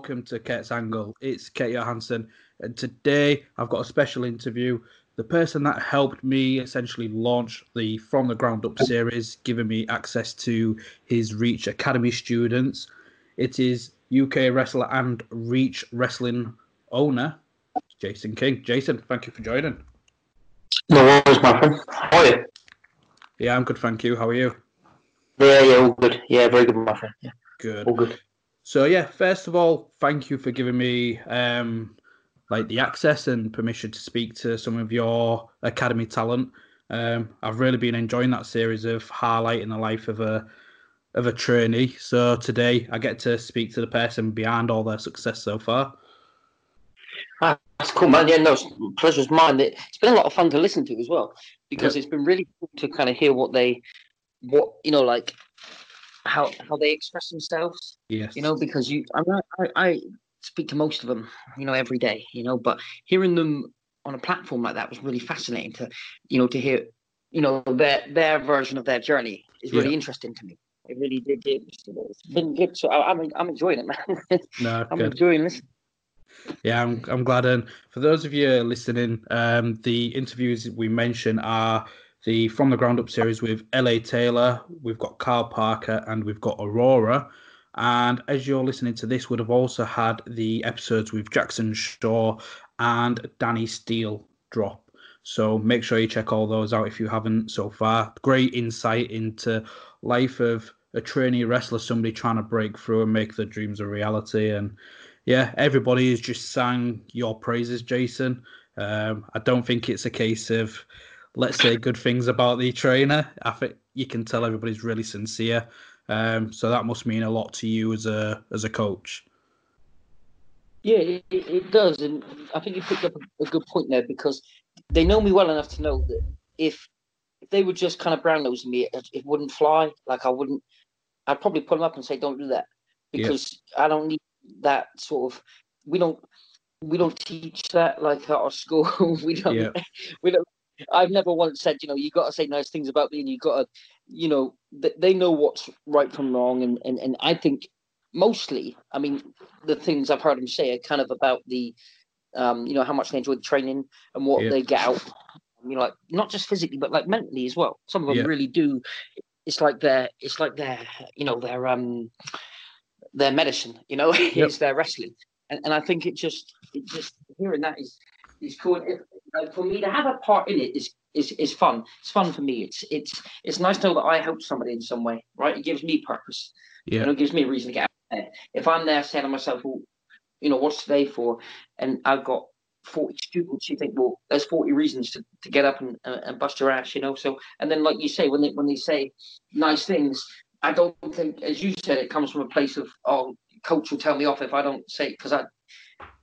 Welcome to Kurt's Angle. It's Ket Johansson, and today I've got a special interview. The person that helped me essentially launch the From the Ground Up series, giving me access to his Reach Academy students. It is UK wrestler and Reach Wrestling owner, Jason King. Jason, thank you for joining. No worries, my friend. How are you? Yeah, I'm good, thank you. How are you? Yeah, yeah, all good. Yeah, very good, my friend. Yeah, Good. all good. So yeah, first of all, thank you for giving me um like the access and permission to speak to some of your academy talent. Um, I've really been enjoying that series of highlighting the life of a of a trainee. So today I get to speak to the person behind all their success so far. That's cool, man. Yeah, no, pleasure's mine. It- It's been a lot of fun to listen to as well because it's been really cool to kind of hear what they, what you know, like how how they express themselves. Yes. You know, because you, I, mean, I, I speak to most of them, you know, every day. You know, but hearing them on a platform like that was really fascinating to, you know, to hear, you know, their their version of their journey is really Yeah. interesting to me. It really did. It's, it's been good. So I, I'm I'm enjoying it, man. no, I'm good. enjoying listening. Yeah, I'm, I'm glad. And for those of you listening, um, the interviews we mentioned are the From the Ground Up series with LA Taylor, we've got Carl Parker, and we've got Aurora. And as you're listening to this, would have also had the episodes with Jackson Shaw and Danny Steele drop. So make sure you check all those out if you haven't so far. Great insight into life of a trainee wrestler, somebody trying to break through and make their dreams a reality. And yeah, everybody has just sang your praises, Jason. Um, I don't think it's a case of let's say good things about the trainer. I think you can tell everybody's really sincere. Um, so that must mean a lot to you as a as a coach. Yeah, it, it, does, and I think you picked up a, a good point there because they know me well enough to know that if if they were just kind of brown nosing me, it, it wouldn't fly. Like I wouldn't, I'd probably pull them up and say, "Don't do that," Yeah. because I don't need that sort of. We don't we don't teach that like at our school. we don't. Yeah. We don't. I've never once said, you know, you got to say nice things about me, and you got to, you know, th- they know what's right from wrong, and and and I think mostly, I mean, the things I've heard them say are kind of about the, um, you know, how much they enjoy the training and what Yeah. they get out. You know, like not just physically, but like mentally as well. Some of them Yeah. really do. It's like their, it's like their, you know, their um, their medicine. You know, it's their wrestling, and and I think it just, it just hearing that is is cool. It, like for me to have a part in it is is is fun. It's fun for me. It's it's it's nice to know that I helped somebody in some way. Right, it gives me purpose. Yeah. You know, it gives me a reason to get out there. If I'm there saying to myself, well, you know, what's today for? And I've got 40 students, you think, well, there's 40 reasons to, to get up and, uh, and bust your ass, you know? So, and then, like you say, when they, when they say nice things, I don't think, as you said, it comes from a place of, oh, coach will tell me off if I don't say, it because I,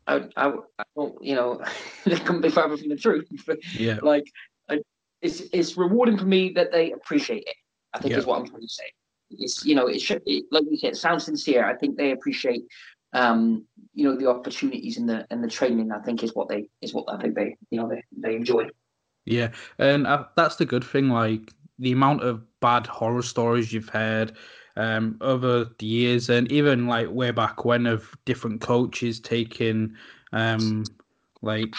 I, I, I don't, you know, they couldn't be further from the truth. But Yeah. like, I, it's, it's rewarding for me that they appreciate it, I think Yeah. is what I'm trying to say it's you know it should it, like you said it sounds sincere i think they appreciate um you know the opportunities and the and the training i think is what they is what i think they you know they, they enjoy Yeah, and uh, that's the good thing. Like the amount of bad horror stories you've heard um, over the years, and even like way back when, of different coaches taking, um, like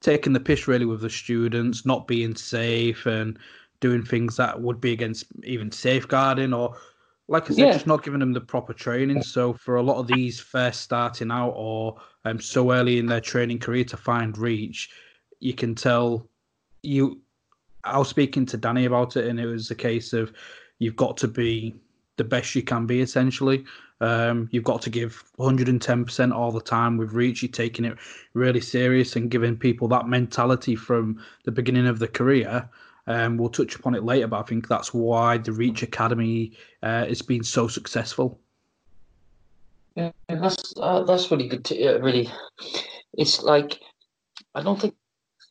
taking the piss really with the students, not being safe, and doing things that would be against even safeguarding or. Like I said, Yeah. just not giving them the proper training. So for a lot of these first starting out or um, so early in their training career to find reach, you can tell you I was speaking to Danny about it, and it was a case of you've got to be the best you can be. Essentially, um, you've got to give 110% all the time. With Reach, you're taking it really serious and giving people that mentality from the beginning of the career. Um, we'll touch upon it later, but I think that's why the Reach Academy uh, has been so successful. Yeah, that's uh, that's really good. To, uh, really, it's like I don't think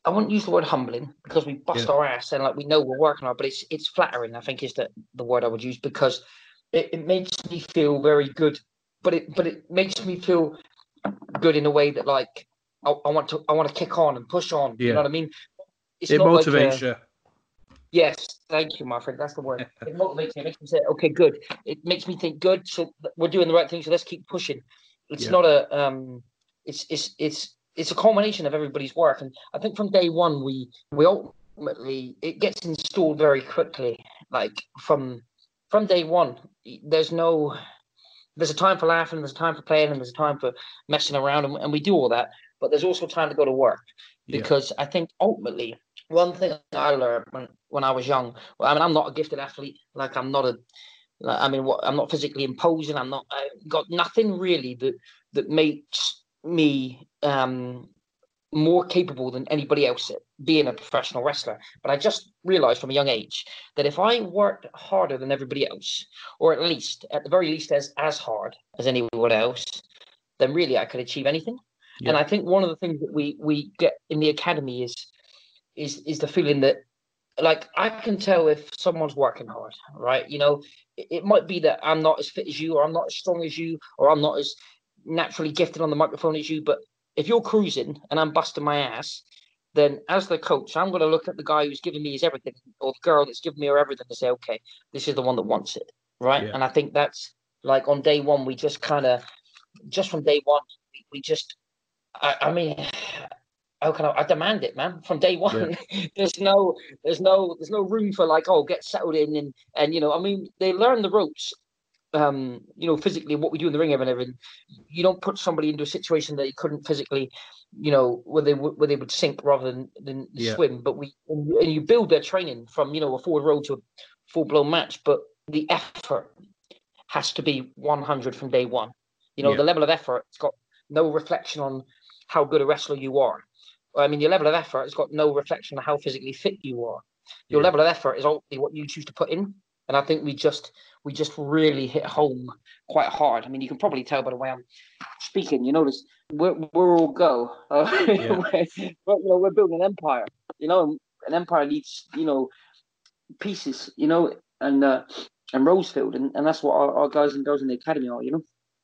I wouldn't use the word humbling because we bust yeah. our ass and like we know we're working hard, but it's it's flattering. I think is the the word I would use because it, it makes me feel very good. But it but it makes me feel good in a way that like I, I want to I want to kick on and push on. Yeah. You know what I mean? It's it motivates like a, you. Yes, thank you, my friend. That's the word. It motivates me. It makes me say, okay, good. It makes me think, good. So we're doing the right thing. So let's keep pushing. It's yeah. not a um. It's it's it's it's a culmination of everybody's work, and I think from day one we we ultimately it gets installed very quickly. Like from from day one, there's no there's a time for laughing, there's a time for playing, and there's a time for messing around, and, and we do all that. But there's also time to go to work because yeah. I think ultimately one thing I learned when, when I was young. Well, I mean, I'm not a gifted athlete. Like I'm not a. I mean, what, I'm not physically imposing. I'm not. I got nothing really that that makes me um, more capable than anybody else being a professional wrestler. But I just realized from a young age that if I worked harder than everybody else, or at least, at the very least, as as hard as anyone else, then really I could achieve anything. Yeah. And I think one of the things that we we get in the academy is is is the feeling that like I can tell if someone's working hard, right? You know, it, it, might be that I'm not as fit as you, or I'm not as strong as you, or I'm not as naturally gifted on the microphone as you. But if you're cruising and I'm busting my ass, then as the coach, I'm going to look at the guy who's giving me his everything, or the girl that's giving me her everything, to say, okay, this is the one that wants it, right? Yeah. And I think that's like on day one, we just kind of, just from day one, we, we just, I, I mean how can I, I demand it, man, from day one. Yeah. there's no, there's no, there's no room for like, oh, get settled in and and you know, I mean, they learn the ropes, um, you know, physically what we do in the ring and everything. You don't put somebody into a situation that they couldn't physically, you know, where they would where they would sink rather than than yeah. swim. But we and you, build their training from you know a forward road to a full blown match, but the effort has to be 100 from day one. You know, yeah. the level of effort, it's got no reflection on how good a wrestler you are. I mean, your level of effort has got no reflection on how physically fit you are. Your yeah. level of effort is ultimately what you choose to put in. And I think we just we just really hit home quite hard. I mean, you can probably tell by the way I'm speaking. You notice we're we're all go. Uh, yeah. we're, you know, we're building an empire. You know, an empire needs you know pieces. You know, and uh, and Rosefield, and, and that's what our, our guys and girls in the academy are. You know.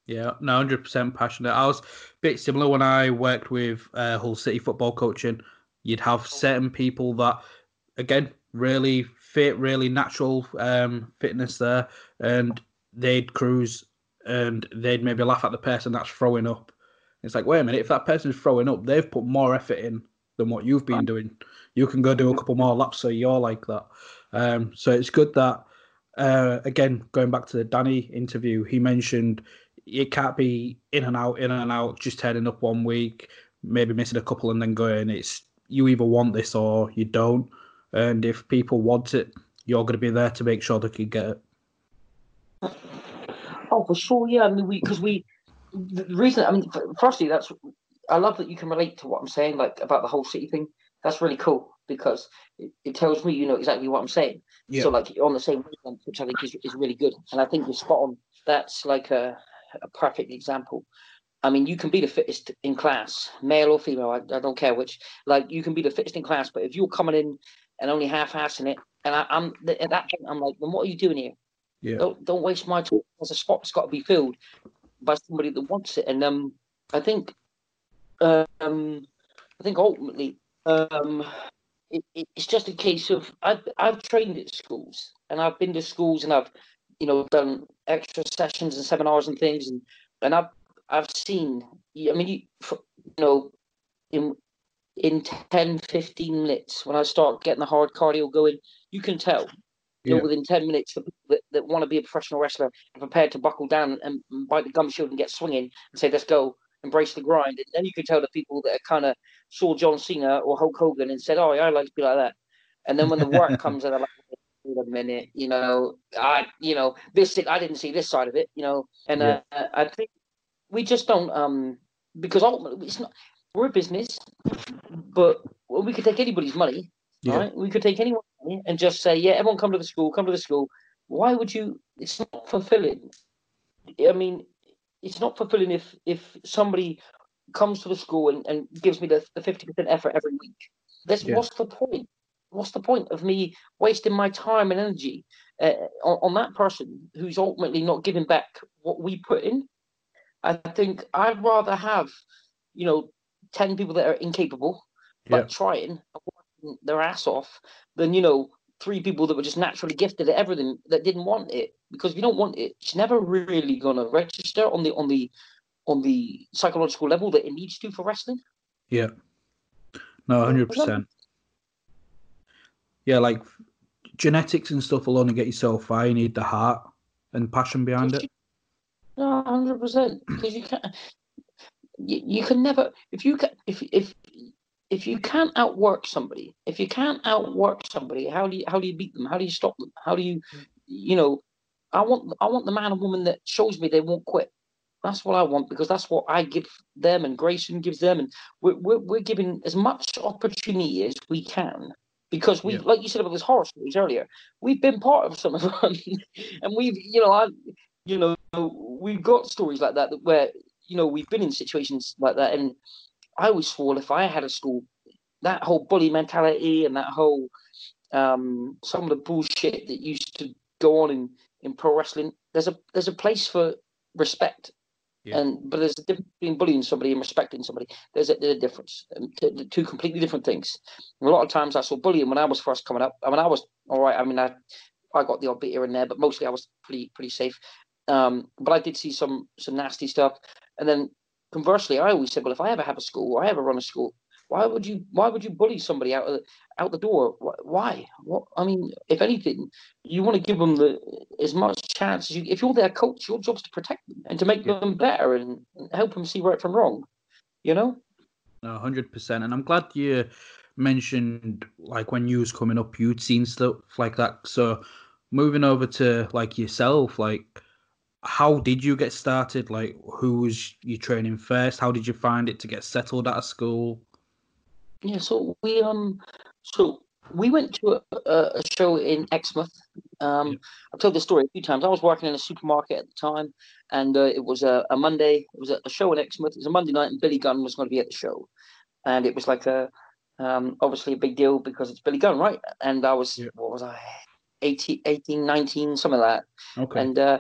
Yeah, no, hundred percent passionate. I was a bit similar when I worked with uh, Hull City football coaching. You'd have certain people that, again, really fit, really natural um, fitness there, and they'd cruise and they'd maybe laugh at the person that's throwing up. It's like, wait a minute, if that person's throwing up, they've put more effort in than what you've been doing. You can go do a couple more laps so you're like that. Um, so it's good that, uh, again, going back to the Danny interview, he mentioned it can't be in and out, in and out, just turning up one week, maybe missing a couple and then going. It's you either want this or you don't. And if people want it, you're going to be there to make sure they can get it. Oh, for sure, yeah. I mean, we because we the reason. I mean, firstly, that's I love that you can relate to what I'm saying, like about the Hull City thing. That's really cool because it, it tells me you know exactly what I'm saying. Yeah. So like you're on the same wavelength, which I think is, is really good. And I think you're spot on. That's like a a perfect example. I mean, you can be the fittest in class, male or female. I, I, don't care which. Like, you can be the fittest in class, but if you're coming in and only half-assing it, and I, am at that point, I'm like, then what are you doing here? Yeah. Don't don't waste my time. There's a spot that's got to be filled by somebody that wants it. And um, I think, um, I think ultimately, um, it, it's just a case of I've I've trained at schools and I've been to schools and I've you know, done extra sessions and seminars and things, and and I've I've seen. I mean, you, you know, in in 10, 15 minutes when I start getting the hard cardio going, you can tell. You know, within ten minutes, the people that, that want to be a professional wrestler are prepared to buckle down and, and bite the gum shield and get swinging and say, "Let's go." Embrace the grind, and then you can tell the people that are kind of saw John Cena or Hulk Hogan and said, "Oh, yeah, I like to be like that." And then when the work comes, and they're like, wait a minute, you know, I, you know, this I didn't see this side of it, you know, and yeah. uh, I think we just don't, um, because ultimately it's not we're a business, but we could take anybody's money, yeah. right? We could take anyone's money and just say, yeah, everyone come to the school, come to the school. Why would you? It's not fulfilling. I mean, it's not fulfilling if if somebody comes to the school and, and gives me the fifty percent effort every week. That's yeah. what's the point? What's the point of me wasting my time and energy uh, on, on that person who's ultimately not giving back what we put in? I think I'd rather have, you know, ten people that are incapable but trying their ass off than you know three people that were just naturally gifted at everything that didn't want it. Because if you don't want it it's never really gonna register on the on the on the psychological level that it needs to for wrestling. Yeah. No 100% yeah like genetics and stuff will only get you so far you need the heart and passion behind it. no 100% because you can't you, you can never if you can if if if you can't outwork somebody, if you can't outwork somebody, how do you how do you beat them? How do you stop them? How do you, you know, I want I want the man or woman that shows me they won't quit. That's what I want because that's what I give them and Grayson gives them, and we're we're, we're giving as much opportunity as we can because we, yeah. like you said about those horror stories earlier, we've been part of some of them, and we've you know I, you know we've got stories like that where you know we've been in situations like that and I always swore if I had a school, that whole bully mentality and that whole um, some of the bullshit that used to go on in, in pro wrestling, there's a there's a place for respect. Yeah. And but there's a difference between bullying somebody and respecting somebody. There's a, there's a difference. Um, two, two completely different things. And a lot of times I saw bullying when I was first coming up. I mean, I was all right. I mean, I I got the odd bit here and there, but mostly I was pretty pretty safe. Um, but I did see some some nasty stuff. And then conversely, I always said, well, if I ever have a school or I ever run a school, why would you why would you bully somebody out of the, out the door? Why? What I mean, if anything, you want to give them the as much chance as you. If you're their coach, your job's to protect them and to make yeah. them better and help them see right from wrong. You know. No, hundred percent, and I'm glad you mentioned like when you was coming up, you'd seen stuff like that. So moving over to like yourself, like how did you get started? Like, who was you training first? How did you find it to get settled at a school? Yeah, so we um, so we went to a, a show in Exmouth. Um, yeah. I've told this story a few times. I was working in a supermarket at the time, and uh, it was a, a Monday. It was a, a, show in Exmouth. It was a Monday night, and Billy Gunn was going to be at the show, and it was like a um, obviously a big deal because it's Billy Gunn, right? And I was yeah. what was I 18, 18, 19, some of that. Okay. And uh,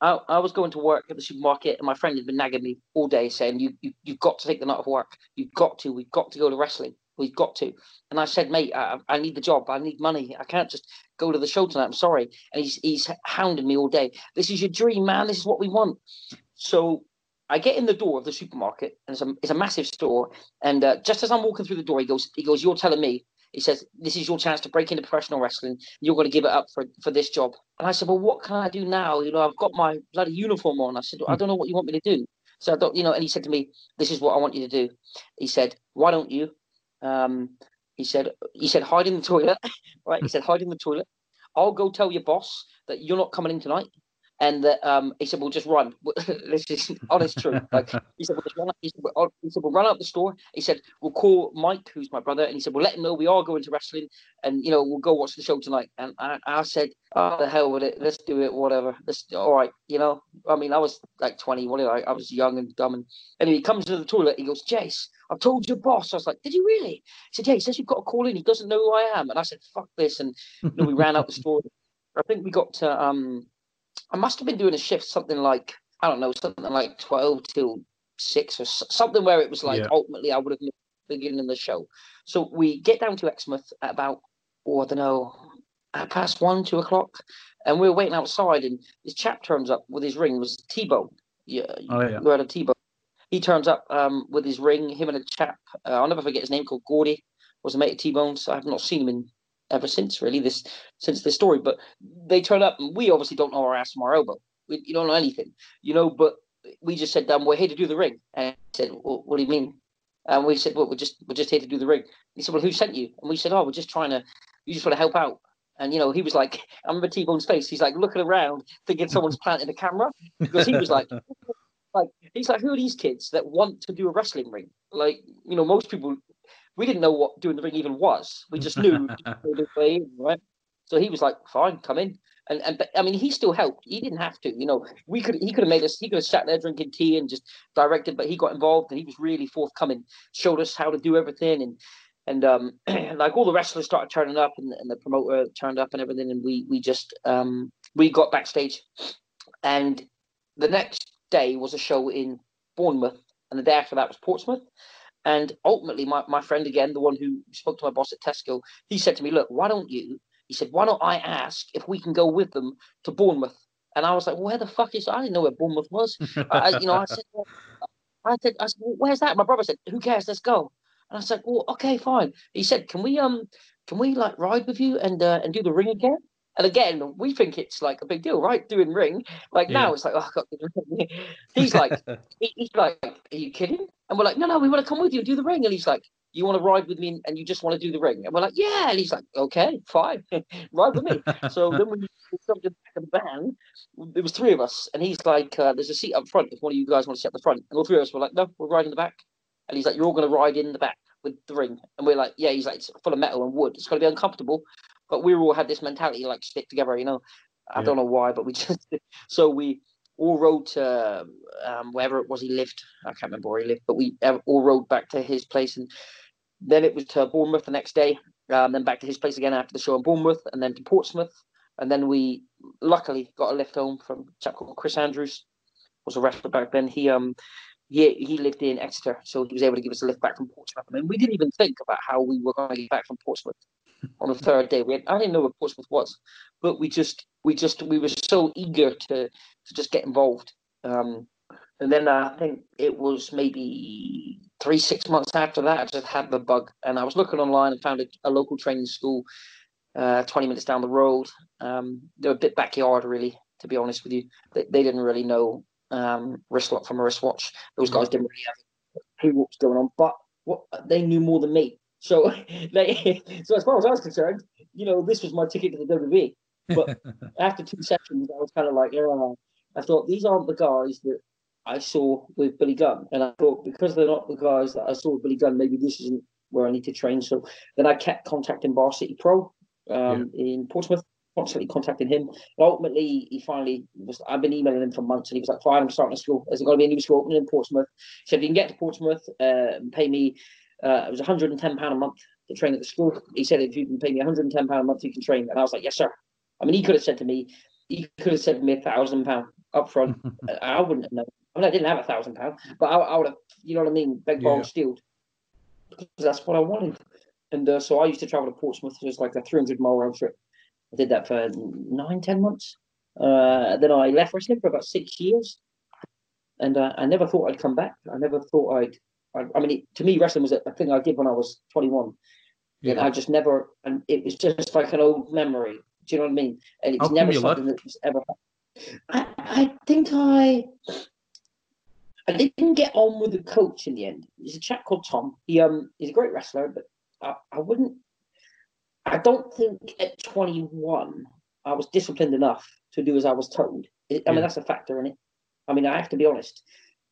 I, I was going to work at the supermarket, and my friend had been nagging me all day, saying, "You, you, you've got to take the night off work. You've got to. We've got to go to wrestling. We've got to." And I said, "Mate, I, I need the job. I need money. I can't just go to the show tonight. I'm sorry." And he's he's hounded me all day. This is your dream, man. This is what we want. So I get in the door of the supermarket, and it's a it's a massive store. And uh, just as I'm walking through the door, he goes, he goes, "You're telling me he says, This is your chance to break into professional wrestling. You're going to give it up for, for this job. And I said, Well, what can I do now? You know, I've got my bloody uniform on. I said, I don't know what you want me to do. So I don't, you know, and he said to me, This is what I want you to do. He said, Why don't you? Um, he said, he said, hide in the toilet. right. He said, hide in the toilet. I'll go tell your boss that you're not coming in tonight and that um, he said, "We'll just run." this is honest truth. Like he said, "We'll just run." He said, he said, "We'll run out the store." He said, "We'll call Mike, who's my brother," and he said, "We'll let him know we are going to wrestling, and you know we'll go watch the show tonight." And I, I said, "Oh, the hell with it. Let's do it. Whatever. Let's all right." You know, I mean, I was like twenty. What I, I was young and dumb. And anyway, he comes into the toilet. He goes, "Jace, I've told your boss." I was like, "Did you really?" He said, "Yeah." He says you've got to call in. He doesn't know who I am. And I said, "Fuck this!" And you know, we ran out the store. I think we got to um I must have been doing a shift something like I don't know something like twelve till six or something where it was like yeah. ultimately I would have been beginning the show. So we get down to Exmouth at about oh I don't know at past one two o'clock, and we are waiting outside, and this chap turns up with his ring. It was T-Bone. Yeah, oh, yeah. we had a T-Bone. He turns up um, with his ring. Him and a chap. Uh, I'll never forget his name called Gordy. Was a mate of T-Bone's. I've not seen him in ever since really this since this story. But they turn up, and we obviously don't know our ass from our elbow. We you don't know anything, you know. But we just said, "Damn, we're here to do the ring." And he said, well, "What do you mean?" And we said, "Well, we're just we're just here to do the ring." He said, "Well, who sent you?" And we said, "Oh, we're just trying to. You just want to help out." And you know, he was like, I remember T Bone's face. He's like looking around, thinking someone's planting a camera because he was like, like he's like, who are these kids that want to do a wrestling ring? Like, you know, most people, we didn't know what doing the ring even was. We just knew, right? So he was like, fine, come in. And and but, I mean, he still helped. He didn't have to, you know. We could he could have made us. He could have sat there drinking tea and just directed, but he got involved and he was really forthcoming. Showed us how to do everything and and um, like all the wrestlers started turning up and, and, the promoter turned up and everything and we we just um, we got backstage and the next day was a show in Bournemouth and the day after that was Portsmouth and ultimately my, my friend again the one who spoke to my boss at Tesco he said to me look why don't you he said why don't I ask if we can go with them to Bournemouth and I was like where the fuck is I didn't know where Bournemouth was I, you know I said well, I said, I said well, where's that my brother said who cares let's go and I said, well, okay, fine. He said, can we um can we like ride with you and uh, and do the ring again? And again, we think it's like a big deal, right? Doing ring. Like yeah. now it's like, oh, God. he's like, he, he's like, are you kidding? And we're like, no, no, we want to come with you and do the ring. And he's like, you want to ride with me and you just want to do the ring? And we're like, yeah. And he's like, okay, fine, ride with me. so then when we jumped in the back of the van, there was three of us. And he's like, uh, there's a seat up front if one of you guys want to sit up the front. And all three of us were like, no, we're riding the back. And he's like, You're all going to ride in the back with the ring. And we're like, Yeah, he's like, It's full of metal and wood. It's going to be uncomfortable. But we all had this mentality, like, stick together, you know. I yeah. don't know why, but we just, so we all rode to um, wherever it was he lived. I can't remember where he lived, but we all rode back to his place. And then it was to Bournemouth the next day. Um, then back to his place again after the show in Bournemouth, and then to Portsmouth. And then we luckily got a lift home from a chap called Chris Andrews, was a wrestler back then. He um he he lived in Exeter, so he was able to give us a lift back from Portsmouth. I mean, we didn't even think about how we were going to get back from Portsmouth on the third day. We had, I didn't know where Portsmouth was, but we just we just we were so eager to to just get involved. Um, and then I think it was maybe three six months after that I just had the bug, and I was looking online and found a, a local training school, uh, twenty minutes down the road. Um, they're a bit backyard, really, to be honest with you. They, they didn't really know um, wrist lock from a wristwatch. Those guys didn't really have a clue what was going on, but what they knew more than me. So they, so as far as I was concerned, you know, this was my ticket to the WWE. But after two sessions, I was kind of like, oh, I thought these aren't the guys that I saw with Billy Gunn, and I thought because they're not the guys that I saw with Billy Gunn, maybe this isn't where I need to train. So then I kept contacting Bar City Pro um, yeah. in Portsmouth, constantly contacting him. But ultimately, he finally was. I've been emailing him for months, and he was like, "Fine, I'm starting a school. There's going to be a new school opening in Portsmouth." He said, "If you can get to Portsmouth uh, and pay me, uh, it was 110 pound a month to train at the school." He said, "If you can pay me 110 pound a month, you can train." And I was like, "Yes, sir." I mean, he could have said to me, he could have said to me a thousand pound up front. I wouldn't have known. I mean, I didn't have a thousand pound, but I, I, would have, you know what I mean, beg, yeah. stealed. Because that's what I wanted. And uh, so I used to travel to Portsmouth. It was like a 300 mile round trip I did that for nine, ten months. Uh, then I left wrestling for about six years, and uh, I never thought I'd come back. I never thought I'd. I, I mean, it, to me, wrestling was a, a, thing I did when I was 21. Yeah. And I just never, and it was just like an old memory. Do you know what I mean? And it was never something left? that was ever. I, I think I, I didn't get on with the coach in the end. He's a chap called Tom. He um, he's a great wrestler, but I, I wouldn't I don't think at 21 I was disciplined enough to do as I was told. I mean, yeah. that's a factor in it. I mean, I have to be honest.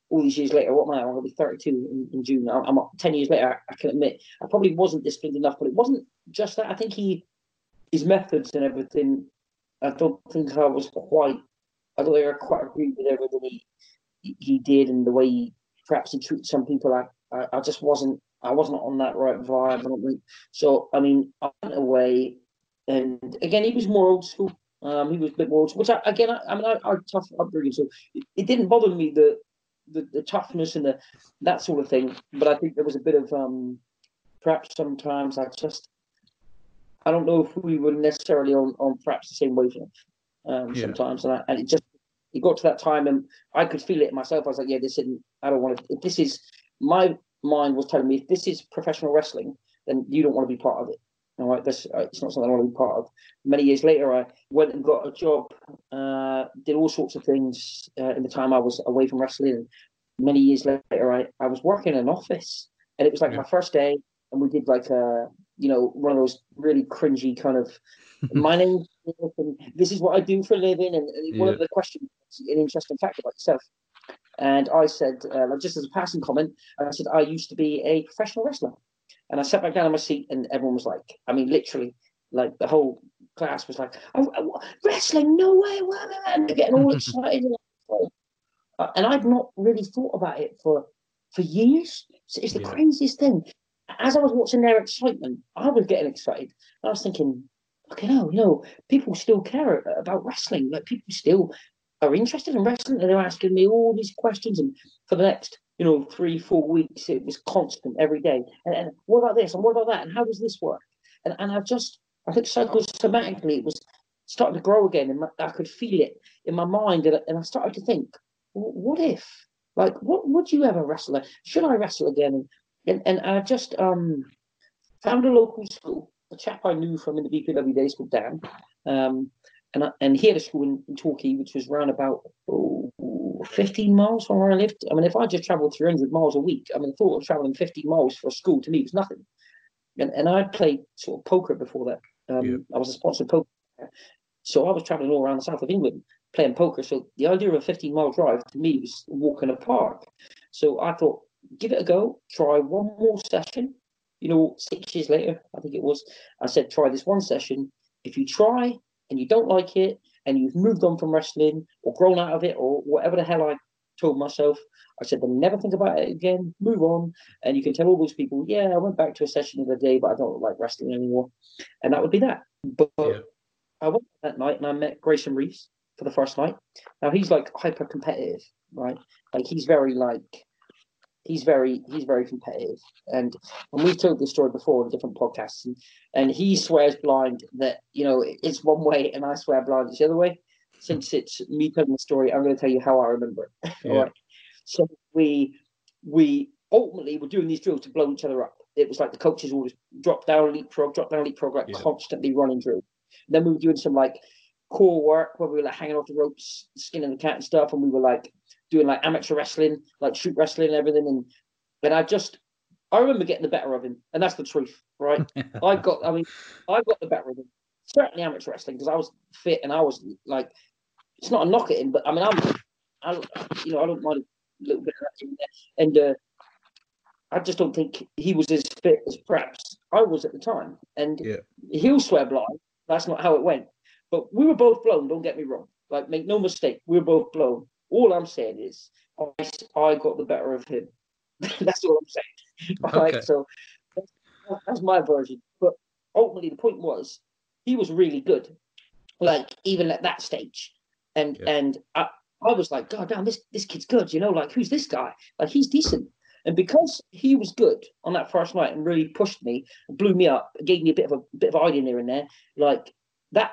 All these years later, what am I? I'm going to be 32 in, in June. I'm, I'm 10 years later. I can admit I probably wasn't disciplined enough, but it wasn't just that. I think he, his methods and everything. I don't think I was quite. I don't think I quite agreed with everything he he did and the way he perhaps he treated some people. I I, I just wasn't I wasn't on that right vibe. I don't think so. I mean, I went away, and again, he was more old school. Um, he was a bit more which I, again, I, I mean, I, I tough upbringing, so it, it, didn't bother me the, the the toughness and the that sort of thing. But I think there was a bit of um, perhaps sometimes I just I don't know if we were necessarily on on perhaps the same wavelength um, yeah. sometimes, and, I, and it just it got to that time and I could feel it myself. I was like, yeah, this isn't. I don't want to. If this is my mind was telling me if this is professional wrestling, then you don't want to be part of it. All right, this it's not something I want to be part of. Many years later, I went and got a job, uh, did all sorts of things uh, in the time I was away from wrestling. And many years later, I, I was working in an office, and it was like yeah. my first day, and we did like a you know, one of those really cringy kind of my name and this is what I do for a living. And, and one of the questions, an interesting fact about yourself. And I said, uh, just as a passing comment, I said I used to be a professional wrestler. And I sat back down on my seat, and everyone was like, I mean, literally, like the whole class was like, oh, oh, wrestling, no way, and getting all excited. Uh, and I'd not really thought about it for for years. So it's the yeah. craziest thing. As I was watching their excitement, I was getting excited. I was thinking, okay, no, you know, people still care about wrestling. Like people still are interested in wrestling, and they're asking me all these questions. And for the next, you know, three, four weeks, it was constant every day. And, and what about this? And what about that? And how does this work? And and I just, I think psychosomatically, it was starting to grow again, and I could feel it in my mind, and, and I started to think, what if? Like, what would you ever wrestle? Should I wrestle again? And and, and I just um found a local school a chap I knew from in the BPW days called Dan. Um, and, I, and he had a school in, in Torquay, which was around about oh, 15 miles from where I lived. I mean, if I just traveled 300 miles a week, I mean, the thought of traveling 50 miles for school to me was nothing. And, and I'd played sort of poker before that. Um, yeah. I was a sponsored poker. So I was traveling all around the south of England playing poker. So the idea of a 15 mile drive to me was walking a park. So I thought, give it a go, try one more session, you know, six years later, I think it was, I said, try this one session. If you try and you don't like it and you've moved on from wrestling or grown out of it or whatever the hell I told myself, I said, then never think about it again, move on. And you can tell all those people, yeah, I went back to a session the other day, but I don't like wrestling anymore. And that would be that. But yeah. I went that night and I met Grayson Reeves for the first night. Now he's like hyper competitive, right? Like he's very like he's very he's very competitive. And and we've told this story before in different podcasts and, and he swears blind that you know it's one way and i swear blind it's the other way. Since it's me telling the story i'm going to tell you how i remember it. Yeah. all right so we we ultimately were doing these drills to blow each other up. It was like the coaches always drop down leapfrog drop down leapfrog like yeah. constantly running and then we were doing some like core work where we were like hanging off the ropes skinning the cat and stuff and we were like doing like amateur wrestling, like shoot wrestling and everything. And and I just I remember getting the better of him, and that's the truth, right? I got, I mean, I got the better of him. Certainly amateur wrestling because I was fit and I was like, it's not a knock at him, but I mean, I'm, I, you know, I don't mind a little bit of that in there, and uh, I just don't think he was as fit as perhaps I was at the time. And yeah. he'll swear blind. That's not how it went. But we were both blown. Don't get me wrong. Like, make no mistake, we were both blown. All I'm saying is I, I got the better of him. that's all I'm saying. Okay. Right, so that's, that's my version. But ultimately, the point was he was really good, like even at that stage. And yeah. and I, I was like, God damn, this this kid's good. You know, like who's this guy? Like he's decent. And because he was good on that first night and really pushed me, blew me up, gave me a bit of a bit of idea here and there, like that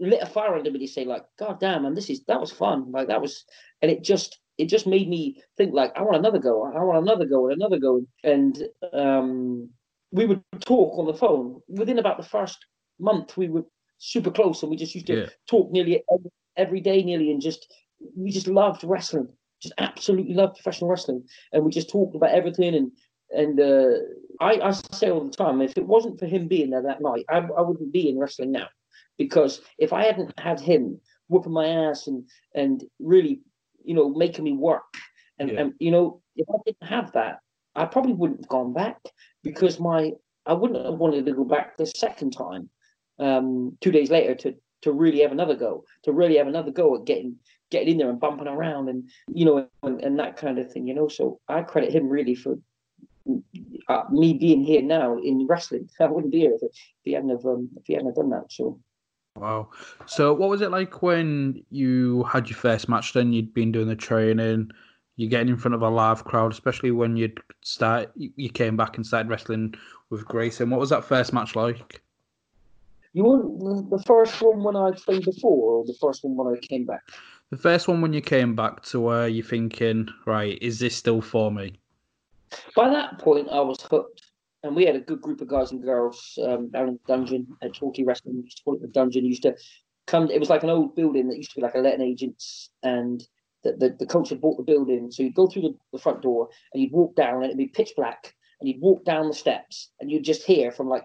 lit a fire under me to say like, God damn, man, this is that was fun. Like that was, and it just it just made me think like, I want another go. I want another go and another go. And um, we would talk on the phone within about the first month. We were super close, and we just used to yeah. talk nearly every, every day, nearly, and just we just loved wrestling. Just absolutely loved professional wrestling, and we just talked about everything. And and uh, I, I say all the time, if it wasn't for him being there that night, I, I wouldn't be in wrestling now because if I hadn't had him whooping my ass and and really, you know, making me work, and, yeah. and you know, if I didn't have that, I probably wouldn't have gone back because my I wouldn't have wanted to go back the second time, um, two days later to to really have another go, to really have another go at getting getting in there and bumping around and you know and, and that kind of thing, you know. So I credit him really for uh, me being here now in wrestling. I wouldn't be here if, if he hadn't have um, if he hadn't have done that. So Wow. So, what was it like when you had your first match? Then you'd been doing the training, you're getting in front of a live crowd, especially when you'd start, you came back and started wrestling with Grayson. What was that first match like? You want the first one when I played before, or the first one when I came back? The first one when you came back to where you're thinking, right, is this still for me? By that point, I was hooked and we had a good group of guys and girls um, down in the dungeon at Torquay Wrestling. We used to call it the dungeon. used to come. It was like an old building that used to be like a letting agents, and the, the, the coach had bought the building. So you'd go through the, the front door and you'd walk down, and it'd be pitch black. And you'd walk down the steps, and you'd just hear from like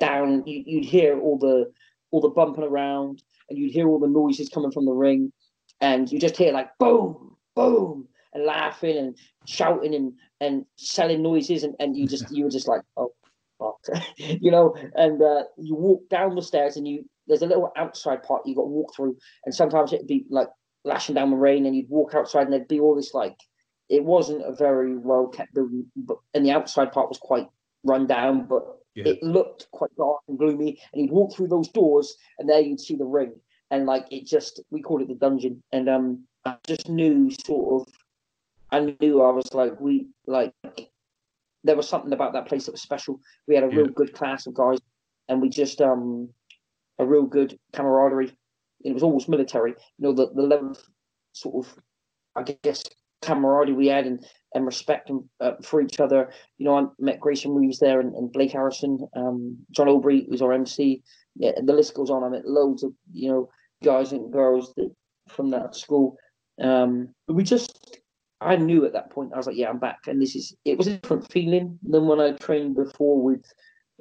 down. You, you'd hear all the all the bumping around, and you'd hear all the noises coming from the ring, and you just hear like boom, boom, and laughing and shouting and and selling noises, and, and you just you were just like oh you know, and uh, you walk down the stairs and you there's a little outside part you got to walk through, and sometimes it'd be like lashing down the rain, and you'd walk outside and there'd be all this like it wasn't a very well kept building, but and the outside part was quite run down, but yeah. it looked quite dark and gloomy. And you'd walk through those doors, and there you'd see the ring, and like it just we called it the dungeon, and um I just knew sort of I knew I was like we like there was something about that place that was special. We had a real good class of guys, and we just um a real good camaraderie. It was almost military, you know, the the level of sort of I guess camaraderie we had and and respect and, uh, for each other. You know, I met Grayson Reeves there and, and Blake Harrison, um, John Aubrey, who's our MC. Yeah, the list goes on. I met loads of you know guys and girls that from that school. Um, we just I knew at that point I was like, yeah, I'm back, and this is it was a different feeling than when I trained before with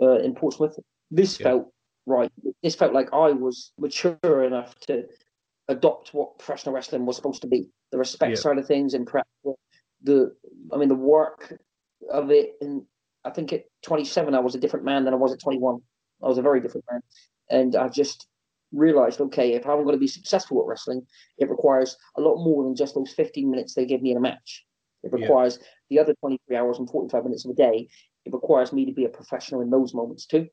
uh, in Portsmouth. This yeah. felt right. This felt like I was mature enough to adopt what professional wrestling was supposed to be. The respect yeah. side of things and perhaps the, the, I mean, the work of it. And I think at 27, I was a different man than I was at 21. I was a very different man, and I just realized, okay, if I'm going to be successful at wrestling, it requires a lot more than just those 15 minutes they give me in a match. It requires yeah. the other 23 hours and 45 minutes of a day. It requires me to be a professional in those moments too.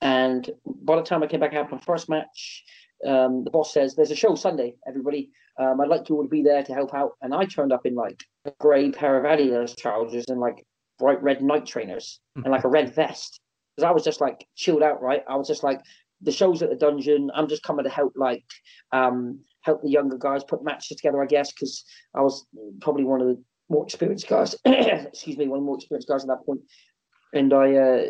And by the time I came back out my first match, um, the boss says, There's a show Sunday, everybody. Um, I'd like you all to be there to help out. And I turned up in like a grey pair of Adidas trousers and like bright red Nike trainers and like a red vest. Because I was just like chilled out, right? I was just like, the shows at the dungeon. I'm just coming to help, like, um, help the younger guys put matches together, I guess, because I was probably one of the more experienced guys. excuse me, one of the more experienced guys at that point. And I, uh,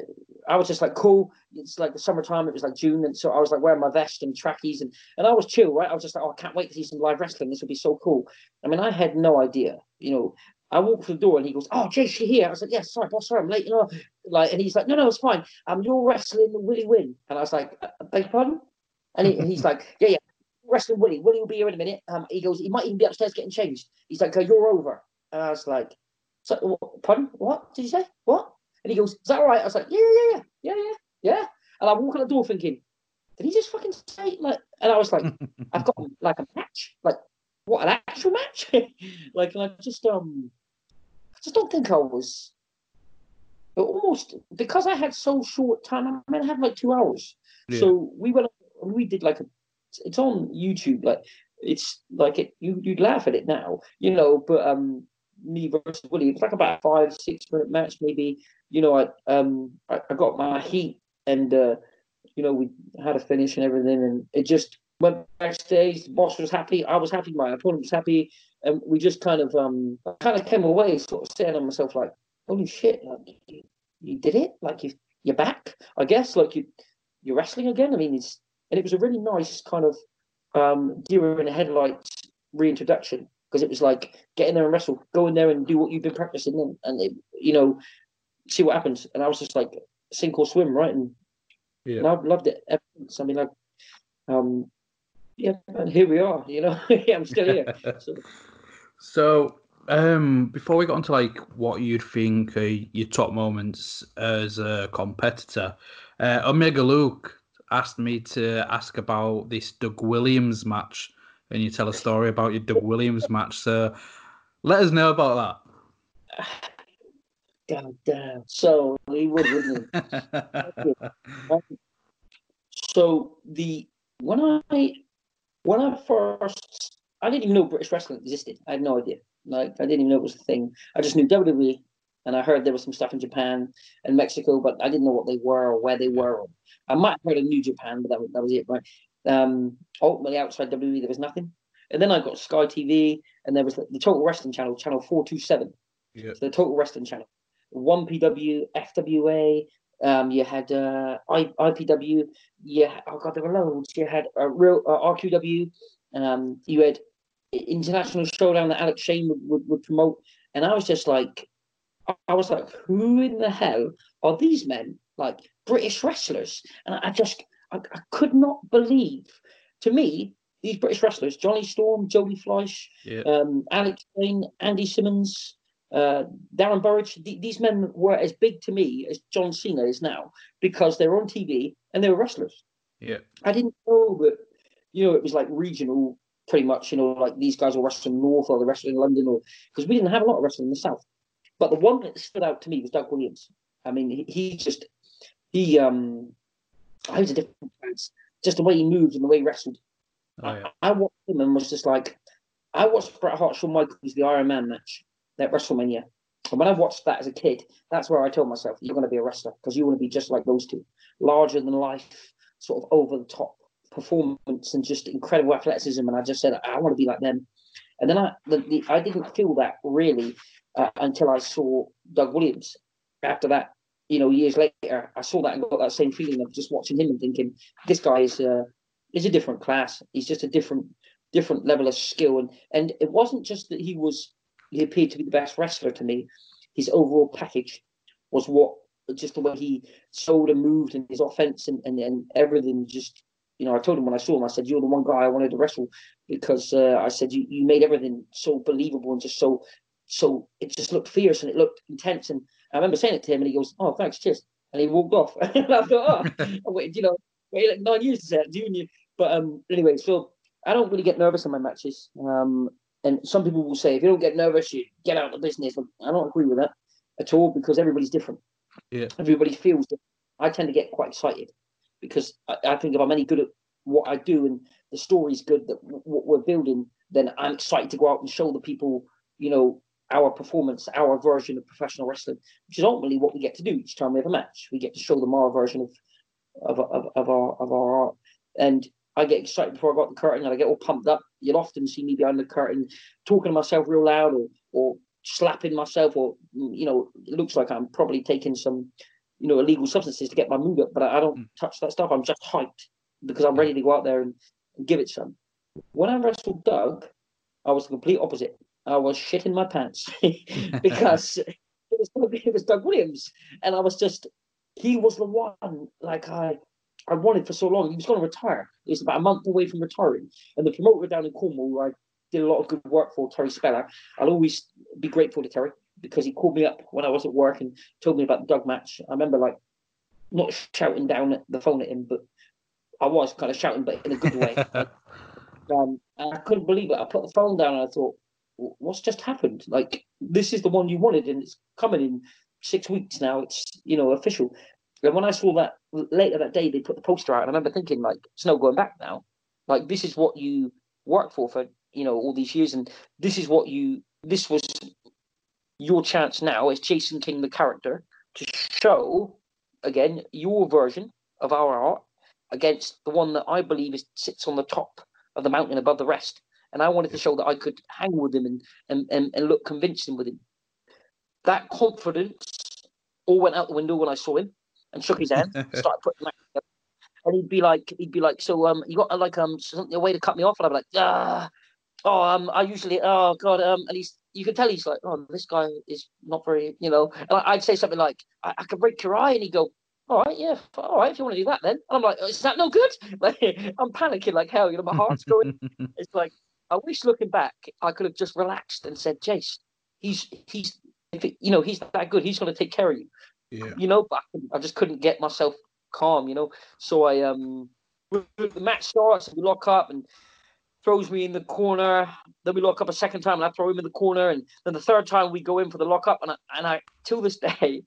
I was just like, cool. It's like the summertime. It was like June, and so I was like wearing my vest and trackies, and and I was chill, right? I was just like, oh, I can't wait to see some live wrestling. This would be so cool. I mean, I had no idea, you know. I walked through the door and he goes, "Oh, Jace, you're here." I was like, "Yeah, sorry, boss, sorry, I'm late." You know, like, and he's like, "No, no, it's fine. Um, you're wrestling Willie Win," and I was like, uh, "Beg pardon?" And, he, and he's like, "Yeah, yeah, wrestling Willie. Willie will be here in a minute." Um, he goes, "He might even be upstairs getting changed." He's like, oh, "You're over," and I was like, "So, pardon? What did you say? What?" And he goes, "Is that all right?" I was like, "Yeah, yeah, yeah, yeah, yeah, yeah." And I walk out the door thinking, "Did he just fucking say like?" And I was like, "I've got like a match, like what an actual match?" like, and I just um just don't think I was almost because I had so short time. I mean, I had like two hours. Yeah. So we went and we did like a. It's on YouTube. Like it's like it. You you'd laugh at it now, you know. But um, me versus Willie, it was like about five six minute match maybe. You know, I um I, I got my heat and uh, you know we had a finish and everything, and it just went backstage. The boss was happy. I was happy. My opponent was happy and we just kind of um kind of came away sort of saying to myself like, holy shit, like you, you did it, like you you're back, I guess, like you you're wrestling again. I mean, it's and it was a really nice kind of um deer in the headlights reintroduction because it was like get in there and wrestle, go in there and do what you've been practicing and, and it, you know see what happens. And I was just like sink or swim, right? And, yeah. and I've loved it ever since. I mean, like um yeah, and here we are. You know, yeah, I'm still here. So. so, um, before we got into like what you'd think your top moments as a competitor, uh, Omega Luke asked me to ask about this Doug Williams match, and you tell a story about your Doug Williams match. So, let us know about that. God damn! So he would, wouldn't so the when I when I first, I didn't even know British wrestling existed. I had no idea. Like I didn't even know it was a thing. I just knew WWE, and I heard there was some stuff in Japan and Mexico, but I didn't know what they were or where they were. I might have heard of New Japan, but that was, that was it, right? Um, ultimately, outside WWE, there was nothing. And then I got Sky TV, and there was the, the Total Wrestling Channel, Channel Four Two Seven. Yeah. So the Total Wrestling Channel, One PW, FWA, um, you had uh, I, IPW. Yeah, oh god, there were loads. You had a uh, real uh, RQW. Um, you had International Showdown that Alex Shane would, would, would promote, and I was just like, I was like, who in the hell are these men like British wrestlers, and I, I just I, I, could not believe. To me, these British wrestlers, Johnny Storm, Jody Fleisch, yeah. um, Alex Shane, Andy Simmons, uh, Darren Burridge, th- these men were as big to me as John Cena is now because they were on TV and they were wrestlers. Yeah. I didn't know that, you know, it was like regional pretty much, you know, like these guys were wrestling north or the wrestling in London or because we didn't have a lot of wrestling in the south. But the one that stood out to me was Doug Williams. I mean, he, he just he um he was a different class. Just the way he moved and the way he wrestled. Oh, yeah. I, I watched him and was just like I watched Bret Hart Shawn Michaels the Iron Man match at WrestleMania. And when I watched that as a kid, that's where I told myself, you're going to be a wrestler because you want to be just like those two, larger than life, sort of over the top performance and just incredible athleticism. And I just said, I want to be like them. And then I, the, the, I didn't feel that really uh, until I saw Doug Williams. After that, you know, years later, I saw that and got that same feeling of just watching him and thinking, this guy is uh, is a different class. He's just a different different level of skill. And and it wasn't just that he was he appeared to be the best wrestler to me. His overall package was what just the way he sold and moved and his offense and, and, and everything just you know, I told him when I saw him, I said, You're the one guy I wanted to wrestle because uh, I said you, you made everything so believable and just so so it just looked fierce and it looked intense. And I remember saying it to him and he goes, Oh, thanks, cheers. And he walked off. and I thought, Oh, I waited, you know, waited like nine years to say that, didn't you? But um anyway, so I don't really get nervous in my matches. Um and some people will say if you don't get nervous, you get out of the business. I don't agree with that at all because everybody's different. Yeah. Everybody feels different. I tend to get quite excited because I, I, think if I'm any good at what I do and the story's good that w- what we're building, then I'm excited to go out and show the people, you know, our performance, our version of professional wrestling, which is ultimately what we get to do each time we have a match. We get to show them our version of of, of, of our of our art. And I get excited before I got the curtain and I get all pumped up. You'll often see me behind the curtain talking to myself real loud or or slapping myself or you know, it looks like I'm probably taking some you know, illegal substances to get my mood up, but I, I don't mm. touch that stuff. I'm just hyped because I'm ready to go out there and, and give it some. When I wrestled Doug, I was the complete opposite. I was shitting my pants because it was it was Doug Williams, and I was just he was the one like I I wanted for so long. He was going to retire. He was about a month away from retiring, and the promoter down in Cornwall, I did a lot of good work for Terry Speller. I'll always be grateful to Terry because he called me up when I was at work and told me about the Doug match. I remember like not shouting down at the phone at him, but I was kind of shouting, but in a good way. um, and I couldn't believe it. I put the phone down and I thought, what's just happened? Like this is the one you wanted, and it's coming in six weeks now. It's you know official. And when I saw that later that day, they put the poster out, and I remember thinking, like, it's no going back now. Like this is what you worked for for you know all these years, and this is what you this was your chance now as Jason King, the character, to show again your version of our art against the one that I believe is sits on the top of the mountain above the rest. And I wanted to show that I could hang with him and and, and, and look convincing with him. That confidence all went out the window when I saw him and shook his hand, started putting that together. And he'd be like, he'd be like, so um, you got like um something a way to cut me off, and I'd be like, ah, oh um, I usually, oh god, um, and he's you can tell he's like, oh, this guy is not very, you know. And I'd say something like, I, I can break your eye, and he'd go, all right, yeah, all right, if you want to do that, then. And I'm like, is that no good? Like, I'm panicking like hell, you know, my heart's going. it's like, I wish looking back, I could have just relaxed and said, Jace, he's he's, it, you know, he's that good. He's going to take care of you. Yeah. You know, but I just couldn't get myself calm. You know, so I um, the match starts, and we lock up, and throws me in the corner. Then we lock up a second time, and I throw him in the corner. And then the third time we go in for the lock up, and I, and I till this day,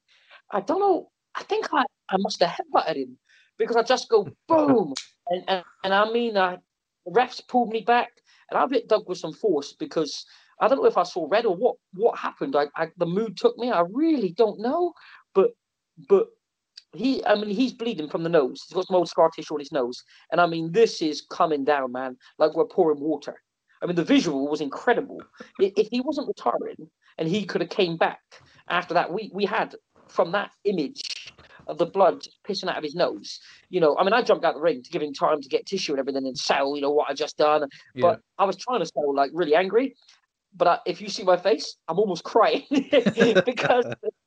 I don't know. I think I, I must have headbutted him because I just go boom, and, and and I mean, I, the refs pulled me back, and I hit Doug with some force because I don't know if I saw red or what what happened. I, I the mood took me. I really don't know, but but he I mean he's bleeding from the nose. He's got some old scar tissue on his nose. And I mean this is coming down, man, like we're pouring water. I mean the visual was incredible. if he wasn't retiring and he could have came back after that, we we had from that image of the blood pissing out of his nose. You know, I mean, I jumped out the ring to give him time to get tissue and everything and sell, you know, what I just done. Yeah. But I was trying to sell like really angry. But I, if you see my face, I'm almost crying because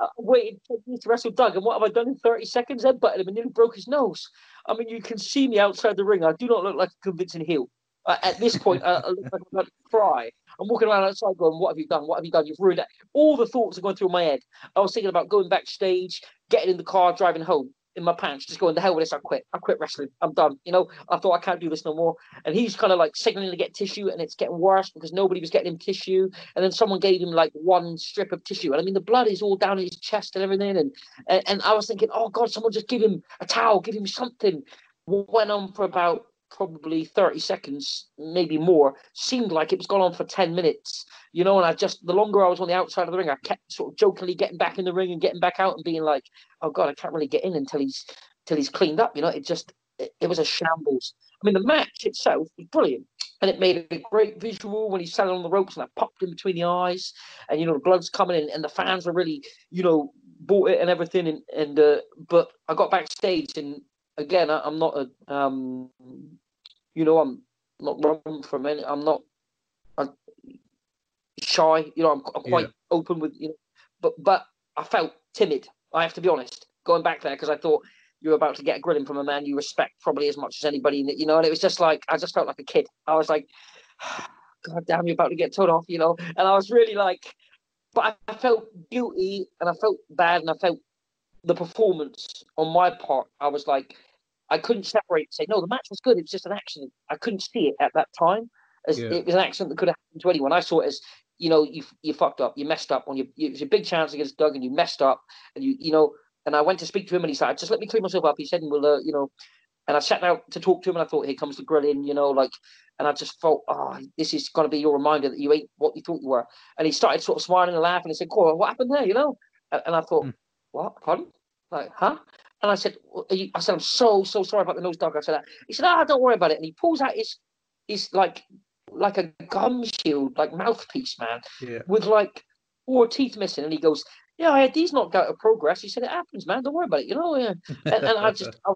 I waited to wrestle Doug, and what have I done in 30 seconds? I butted him and nearly broke his nose. I mean, you can see me outside the ring. I do not look like a convincing heel. Uh, at this point, uh, I look like I'm about to cry. I'm walking around outside going, What have you done? What have you done? You've ruined it. All the thoughts are going through my head. I was thinking about going backstage, getting in the car, driving home in my pants, just going, the hell with this, I quit. I quit wrestling. I'm done. You know, I thought I can't do this no more. And he's kind of like signaling to get tissue, and it's getting worse because nobody was getting him tissue. And then someone gave him like one strip of tissue. And I mean, the blood is all down his chest and everything. And, and, and I was thinking, oh God, someone just give him a towel, give him something. Went on for about probably 30 seconds, maybe more. Seemed like it was gone on for 10 minutes, you know. And I just, the longer I was on the outside of the ring, I kept sort of jokingly getting back in the ring and getting back out and being like, oh God, I can't really get in until he's, until he's cleaned up, you know. It just, it, it was a shambles. I mean, the match itself was brilliant. And it made a great visual when he sat on the ropes and I popped in between the eyes and, you know, the blood's coming in and the fans were really, you know, bought it and everything. And, and uh, but I got backstage and again, I, am not a, um, you know, I'm not run from any. I'm not I'm shy. You know, I'm, I'm quite yeah. open with you know, but but I felt timid. I have to be honest. Going back there because I thought you were about to get a grilling from a man you respect probably as much as anybody. You know, and it was just like I just felt like a kid. I was like, God damn, you're about to get told off. You know, and I was really like, but I felt guilty and I felt bad and I felt the performance on my part. I was like, I couldn't separate and say, no, the match was good. It was just an accident. I couldn't see it at that time. As yeah. It was an accident that could have happened to anyone. I saw it as, you know, you you fucked up. You messed up on your. It was a big chance against Doug, and you messed up. And you, you know, and I went to speak to him, and he said, "Just let me clean myself up." He said, "Well, uh, you know," and I sat down to talk to him, and I thought, "Here comes the grilling," you know, like, and I just felt, "Oh, this is going to be your reminder that you ain't what you thought you were." And he started sort of smiling and laughing, and said, "Cool, what happened there?" You know, and, and I thought, mm. "What? Pardon?" Like, huh? And I said, I said, I'm so, so sorry about the nose Doug. I said that. He said, ah, oh, don't worry about it. And he pulls out his, his like, like a gum shield, like mouthpiece, man, yeah. with like four teeth missing. And he goes, yeah, I had these knocked out of progress. He said, it happens, man. Don't worry about it. You know, yeah. And, and I just, I,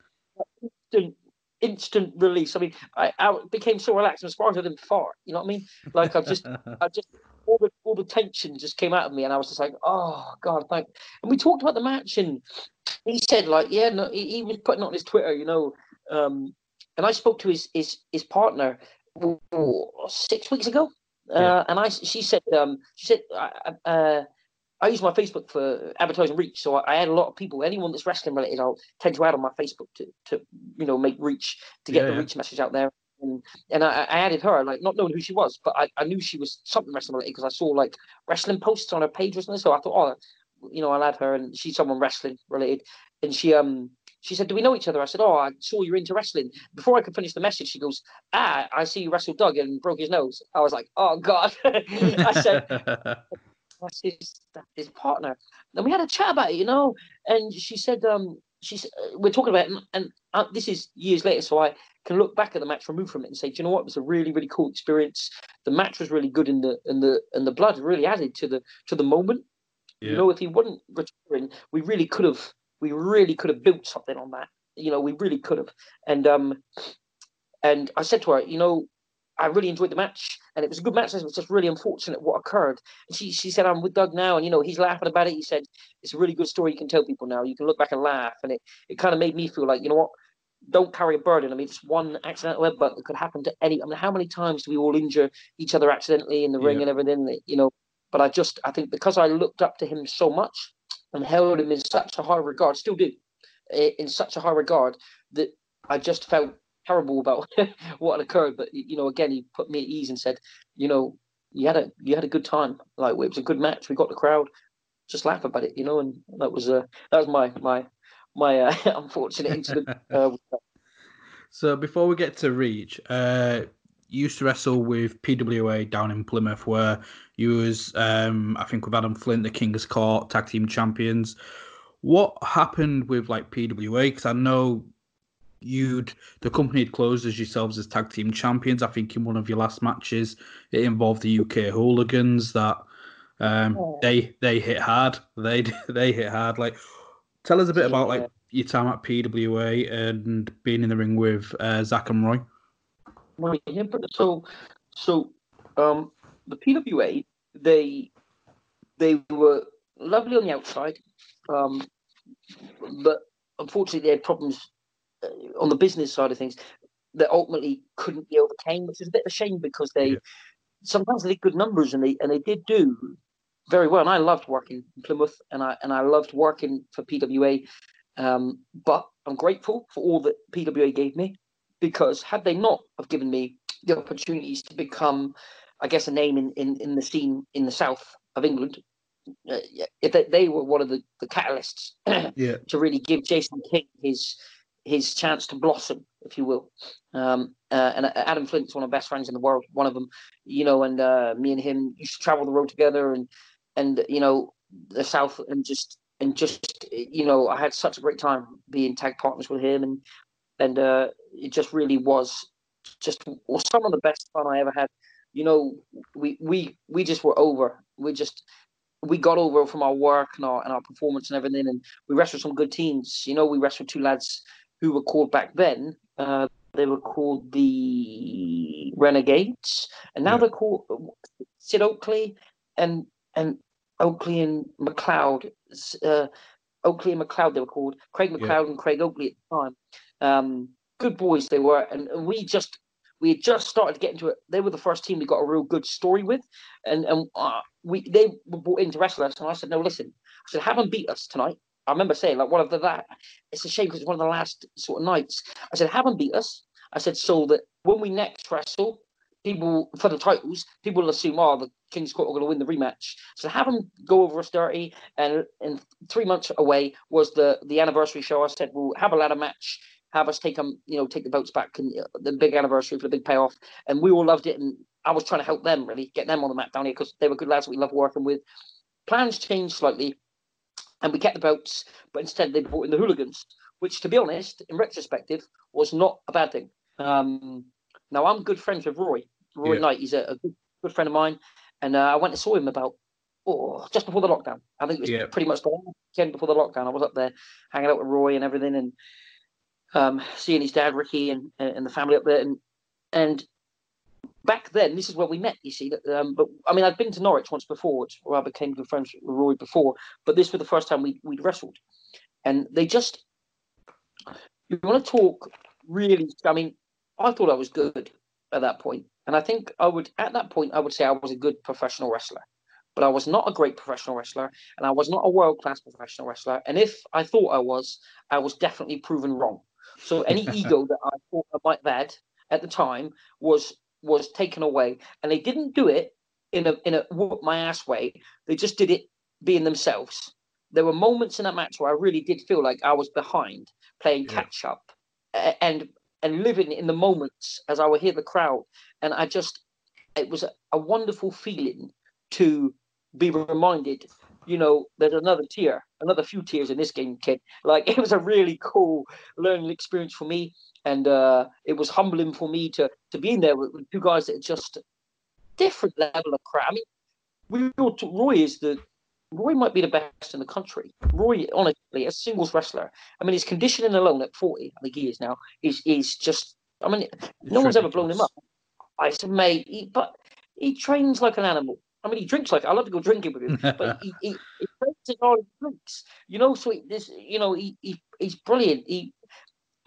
instant, release. I mean, I, I became so relaxed and as far as I didn't fart. You know what I mean? Like I just, I just, all the all the tension just came out of me, and I was just like, oh god, thank. And we talked about the match, and he said like, yeah, no, he, he was putting on his Twitter, you know, um, and I spoke to his his his partner six weeks ago, uh, yeah. and I she said um, she said uh, I use my Facebook for advertising reach, so I, I add a lot of people. Anyone that's wrestling related, I'll tend to add on my Facebook to to you know make reach to get yeah, the yeah. reach message out there. And, and I, I, added her, like not knowing who she was, but I, I knew she was something wrestling related because I saw like wrestling posts on her page or something. So I thought, oh, you know, I'll add her, and she's someone wrestling related. And she um she said, "Do we know each other?" I said, "Oh, I saw you're into wrestling." Before I could finish the message, she goes, "Ah, I see you wrestle Doug and broke his nose." I was like, "Oh God!" I said, "That's his, that's his partner." And we had a chat about it, you know. And she said, "Um, she's uh, we're talking about it, and, and uh, this is years later, so I can look back at the match, remove from it, and say, "Do you know what? It was a really, really cool experience. The match was really good, and the and the and the blood really added to the to the moment." Yeah. You know, if he wasn't retiring, we really could have we really could have built something on that. You know, we really could have. And um and I said to her, you know, I really enjoyed the match and it was a good match. It was just really unfortunate what occurred. And she she said, I'm with Doug now, and you know, he's laughing about it. He said, It's a really good story you can tell people now. You can look back and laugh. And it, it kind of made me feel like, you know what, don't carry a burden. I mean, it's one accidental headbutt that could happen to any. I mean, how many times do we all injure each other accidentally in the ring and everything? You know, but I just, I think because I looked up to him so much and held him in such a high regard, still do, eh, in such a high regard that I just felt terrible about what had occurred. But you know, again, he put me at ease and said, you know, you had a you had a good time. Like it was a good match. We got the crowd. Just laugh about it, you know. And that was uh, that was my my my uh, unfortunate incident. Uh, so before we get to reach, uh, used to wrestle with PWA down in Plymouth, where you was, um, I think, with Adam Flint, the King's Court tag team champions. What happened with like PWA? Because I know you'd the company had closed as yourselves as tag team champions. I think in one of your last matches, it involved the UK Hooligans. That um, oh. they they hit hard. They they hit hard. Like, tell us a bit yeah. about like your time at PWA and being in the ring with uh, Zak and Roy. Right. So, so um, the PWA they they were lovely on the outside, um, but unfortunately they had problems on the business side of things that ultimately couldn't be overcame, which is a bit of a shame because they yeah. sometimes they did good numbers and they and they did do very well. And I loved working in Plymouth and I and I loved working for PWA. Um, but I'm grateful for all that PWA gave me because had they not have given me the opportunities to become, I guess, a name in, in, in the scene in the south of England, uh, if they, they, were one of the, the catalysts yeah. to really give Jason King his his chance to blossom, if you will. Um, uh, and uh, Adam Flint's one of my best friends in the world, one of them, you know, and uh, me and him used to travel the road together and, and, you know, the South and just, and just, you know, I had such a great time being tag partners with him and, and uh, it just really was just was some of the best fun I ever had. You know, we, we, we just were over. We just, we got over from our work and our and our performance and everything, and we wrestled some good teams. You know, we wrestled two lads who were called back then. Uh, they were called the Renegades, and now yeah. they're called Sid Oakley and and Oakley and McLeod. Uh, Oakley and McLeod they were called. Craig McLeod yeah. and Craig Oakley at the time. Um, good boys they were, and, and we just we had just started to get into it. They were the first team we got a real good story with, and and uh, we they were brought in to wrestle us. And I said, no, listen, I said, have them beat us tonight. I remember saying, like, one of the that it's a shame because one of the last sort of nights. I said, have them beat us. I said, so that when we next wrestle, people for the titles, people will assume, oh, the King's Court are going to win the rematch. So have them go over us dirty. And and three months away was the the anniversary show. I said, we'll have a ladder match. Have us take them, you know, take the votes back and uh, the big anniversary for the big payoff. And we all loved it. And I was trying to help them really get them on the map down here because they were good lads we love working with. Plans changed slightly and we kept the boats, but instead they brought in the hooligans, which, to be honest, in retrospective, was not a bad thing. Um, now I'm good friends with Roy, Roy yeah. Knight. He's a, a good, good, friend of mine, and uh, I went and saw him about oh just before the lockdown. I think it was yeah. pretty much the weekend before the lockdown. I was up there hanging out with Roy and everything, and um, seeing his dad Ricky and and the family up there, and and back then, this is where we met. You see, um, but I mean, I'd been to Norwich once before, where I became good friends with Roy before. But this was the first time we we'd wrestled, and they just you want to talk really. I mean, I thought I was good at that point, and I think I would at that point I would say I was a good professional wrestler. But I was not a great professional wrestler, and I was not a world class professional wrestler. And if I thought I was, I was definitely proven wrong. So any ego that I thought I might have had at the time was was taken away, and they didn't do it in a in a whoop my ass way. They just did it being themselves. There were moments in that match where I really did feel like I was behind, playing yeah. catch up, and and living in the moments as I would hear the crowd, and I just it was a, a wonderful feeling to be reminded you know, there's another tier, another few tiers in this game, kid. Like it was a really cool learning experience for me and uh, it was humbling for me to to be in there with, with two guys that are just different level of crap. I mean, we all talk, Roy is the Roy might be the best in the country. Roy, honestly, a singles wrestler. I mean, his conditioning alone at forty, I think he is now, is is just. I mean, it's no one's ever blown him up. I said, mate, he, but he trains like an animal. I mean, he drinks like I love to go drinking with him, but he, he, he trains as hard as he drinks. You know, so he, this, you know, he, he he's brilliant. He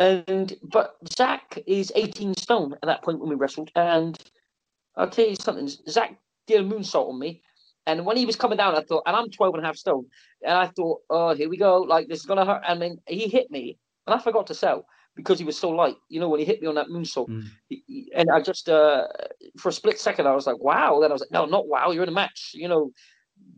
and but Zak is 18 stone at that point when we wrestled. And I'll tell you something, Zak did a moonsault on me. And when he was coming down, I thought, and I'm 12 and a half stone. And I thought, oh, here we go. Like, this is going to hurt. I mean, he hit me. And I forgot to sell because he was so light. You know, when he hit me on that moonsault. Mm. He, and I just, uh, for a split second, I was like, wow. Then I was like, no, not wow. You're in a match. You know,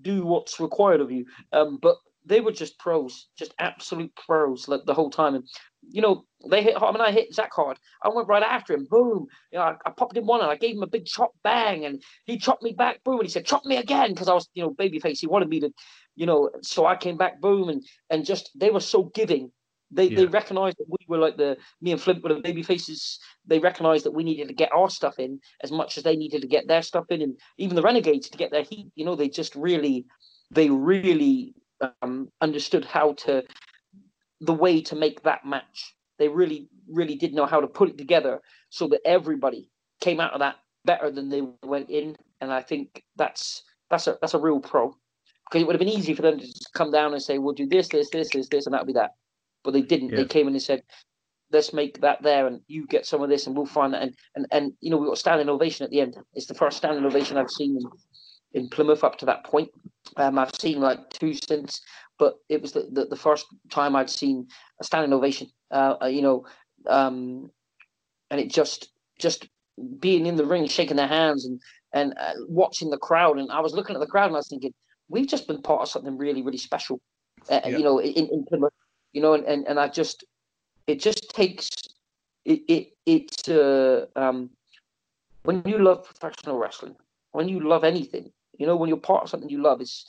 do what's required of you. Um, but they were just pros, just absolute pros like the whole time. And you know, they hit. I mean, I hit Zak hard. I went right after him. Boom. You know, I, I, popped him one and I gave him a big chop bang, and he chopped me back. Boom. And he said, "Chop me again," because I was, you know, babyface. He wanted me to, you know. So I came back. Boom. And and just they were so giving. They yeah. they recognized that we were like the me and Flint were the baby faces. They recognized that we needed to get our stuff in as much as they needed to get their stuff in, and even the renegades to get their heat. You know, they just really, they really um, understood how to the way to make that match. They really, really did know how to put it together so that everybody came out of that better than they went in. And I think that's that's a that's a real pro. because it would have been easy for them to just come down and say, "We'll do this, this, this, this, this," and that'll be that. But they didn't. Yeah. They came in and said, "Let's make that there, and you get some of this, and we'll find that." And and, and you know, we got standing ovation at the end. It's the first standing ovation I've seen in, in Plymouth up to that point. Um, I've seen like two since, but it was the, the, the first time I'd seen a standing ovation. Uh, uh, you know, um, and it just just being in the ring, shaking their hands, and and uh, watching the crowd. And I was looking at the crowd, and I was thinking, we've just been part of something really, really special. Uh, Yeah. You know, in, in Plymouth. You know, and, and and I just it just takes it it it's uh, um when you love professional wrestling, when you love anything, you know, when you're part of something you love, it's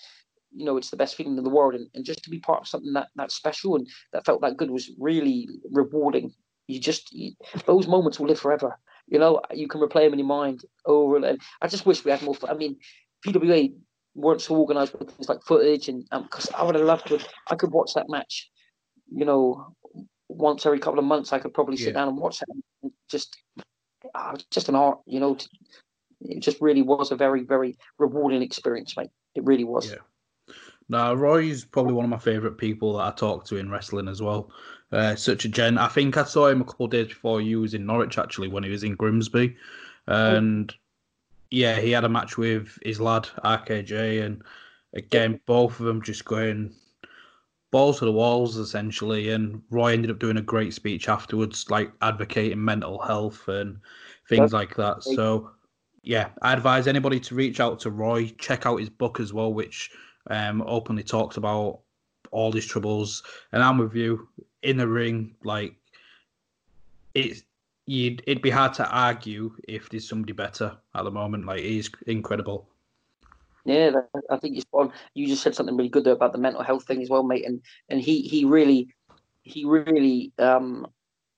you know, it's the best feeling in the world, and, and just to be part of something that that special and that felt that good was really rewarding. You just you, those moments will live forever. You know, you can replay them in your mind over and I just wish we had more. I mean, PWA weren't so organised with things like footage, and um, because I would have loved to. I could watch that match, you know, once every couple of months. I could probably sit Yeah. down and watch that. And just, it's just an art, you know. To, it just really was a very, very rewarding experience, mate. It really was. Yeah. Now, Roy's probably one of my favourite people that I talk to in wrestling as well. Uh, such a gent. I think I saw him a couple of days before you was in Norwich actually when he was in Grimsby, and yeah, he had a match with his lad RKJ, and again both of them just going balls to the walls essentially. And Roy ended up doing a great speech afterwards, like advocating mental health and things like that. So yeah, I advise anybody to reach out to Roy, check out his book as well, which um, openly talks about all his troubles. And I'm with you in the ring, like it's you'd it'd be hard to argue if there's somebody better at the moment. Like he's incredible. Yeah, I think you're spot on. You just said something really good there about the mental health thing as well, mate. And and he he really he really um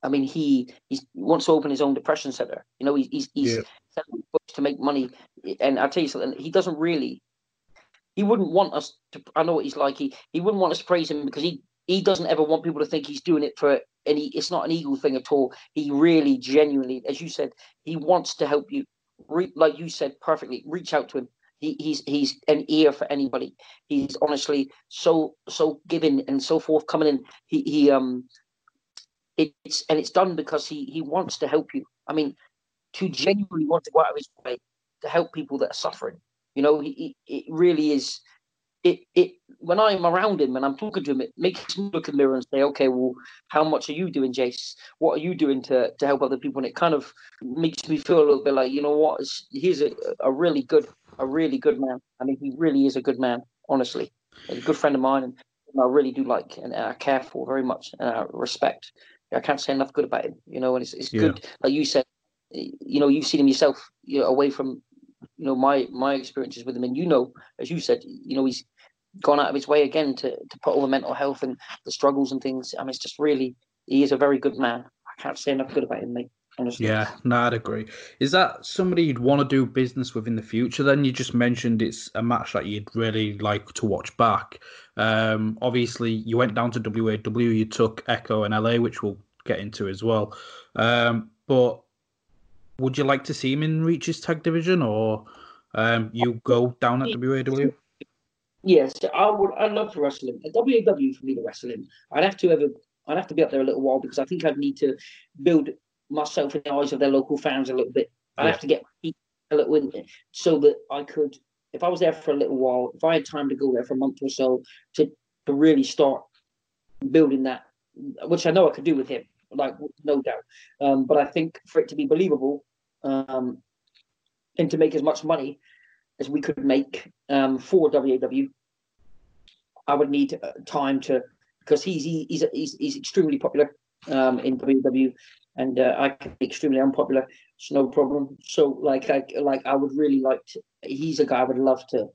I mean he he wants to open his own depression center. You know, he's he's, he's Yeah. selling books to make money. And I'll tell you something, he doesn't really he wouldn't want us to I know what he's like. He he wouldn't want us to praise him because he he doesn't ever want people to think he's doing it for any it's not an ego thing at all. He really genuinely, as you said, he wants to help you. Re, like you said perfectly, reach out to him. He, he's he's an ear for anybody. He's honestly so so giving and so forthcoming, and he he um it's and it's done because he he wants to help you. I mean, to genuinely want to go out of his way to help people that are suffering. You know, he, it really is. It it when I'm around him and I'm talking to him, it makes me look in the mirror and say, okay, well, how much are you doing, Jace? What are you doing to to help other people? And it kind of makes me feel a little bit like, you know what, he's a, a really good a really good man. I mean, he really is a good man, honestly. He's a good friend of mine, and I really do like and I care for very much and I respect. I can't say enough good about him, you know. And it's it's Yeah. good, like you said, you know, you've seen him yourself, you know, away from, you know, my my experiences with him, and you know, as you said, you know, he's gone out of his way again to to put all the mental health and the struggles and things. I mean, it's just really, he is a very good man. I can't say enough good about him, mate. Honestly. Yeah, no, I'd agree. Is that somebody you'd want to do business with in the future? Then you just mentioned it's a match that you'd really like to watch back. Um, obviously, you went down to WAW, you took Echo and LA, which we'll get into as well. Um, but would you like to see him in Reach's tag division, or um, you go down at WAW? Yes, I would. I'd love to wrestle him. At WAW for me to wrestle him, I'd have to have a, I'd have to be up there a little while because I think I'd need to build myself in the eyes of their local fans a little bit. I'd Yeah. have to get a little in so that I could, if I was there for a little while, if I had time to go there for a month or so to to really start building that, which I know I could do with him, like no doubt. Um, but I think for it to be believable, um, and to make as much money as we could make um, for WAW, I would need uh, time to because he's he, he's he's he's extremely popular um, in WW, and uh, I can be extremely unpopular. It's no problem. So like I like I would really like to. He's a guy I would love to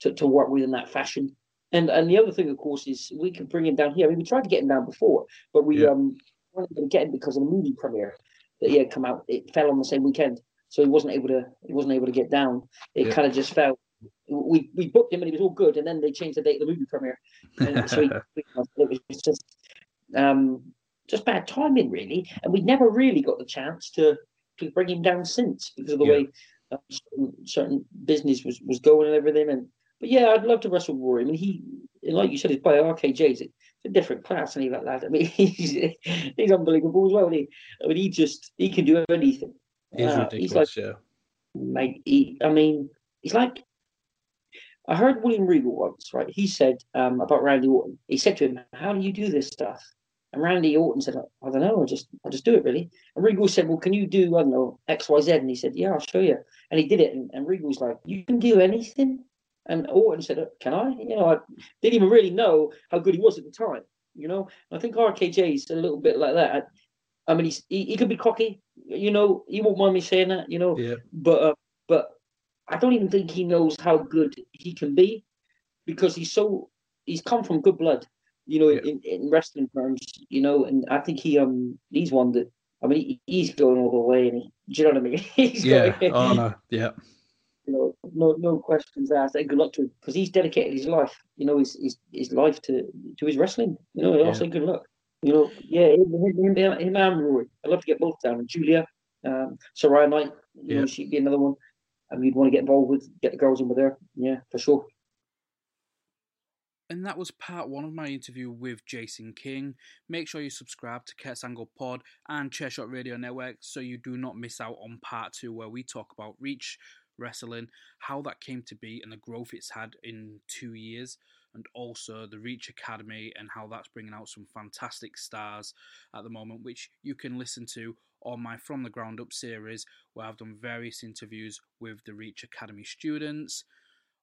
to, to work with in that fashion. And and the other thing, of course, is we can bring him down here. I mean, we tried to get him down before, but we Yeah. um weren't to get him because of the movie premiere that he had come out. It fell on the same weekend, so he wasn't able to he wasn't able to get down. It Yeah. kind of just fell. We we booked him and he was all good, and then they changed the date of the movie premiere. And so he, it was just um, just bad timing, really. And we never really got the chance to to bring him down since because of the Yeah. way uh, certain, certain business was was going and everything. And but yeah, I'd love to wrestle Rory. I mean, he, like you said, he's by RKJ's it's a different class, and he like that. I mean, he's he's unbelievable as well. He, I mean, he just he can do anything. He's uh, ridiculous. He's like, yeah. Mate, he, I mean, he's like. I heard William Regal once, right? He said um, about Randy Orton. He said to him, "How do you do this stuff?" And Randy Orton said, I don't know, I just I just do it really. And Regal said, Well, can you do, I don't know, XYZ? And he said, Yeah, I'll show you. And he did it. And, and Regal's like, You can do anything? And Orton said, Can I? You know, I didn't even really know how good he was at the time. You know, I think RKJ is a little bit like that. I, I mean, he's, he, he could be cocky, you know, he won't mind me saying that, you know. Yeah. But uh, but I don't even think he knows how good he can be because he's so he's come from good blood you know, yeah. in, in wrestling terms, you know, and I think he um he's one that I mean he, he's going all the way, and he, do you know what I mean? he's yeah. Going, oh no. Yeah. You know, no no questions asked. And good luck to him because he's dedicated his life, you know, his his, his life to to his wrestling. You know, yeah. I'll say good luck. You know, yeah, him, him, him, and Rory. I'd love to get both down. And Julia, um, Saraya Knight, you yeah. know, she'd be another one. And we'd want to get involved with, get the girls in with her. Yeah, for sure. And that was part one of my interview with Jason King. Make sure you subscribe to Kurt's Angle Pod and Chairshot Radio Network so you do not miss out on part two, where we talk about Reach Wrestling, how that came to be, and the growth it's had in two years, and also the Reach Academy and how that's bringing out some fantastic stars at the moment, which you can listen to on my From the Ground Up series, where I've done various interviews with the Reach Academy students.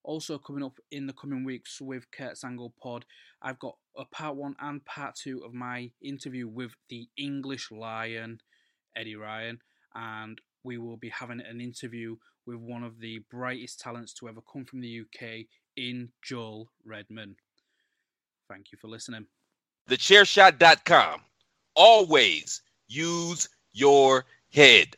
Also, coming up in the coming weeks with Kurt's Angle Pod, I've got a part one and part two of my interview with the English Lion, Eddie Ryan, and we will be having an interview with one of the brightest talents to ever come from the UK in Joel Redman. Thank you for listening. TheChairShot.com. Always use your head.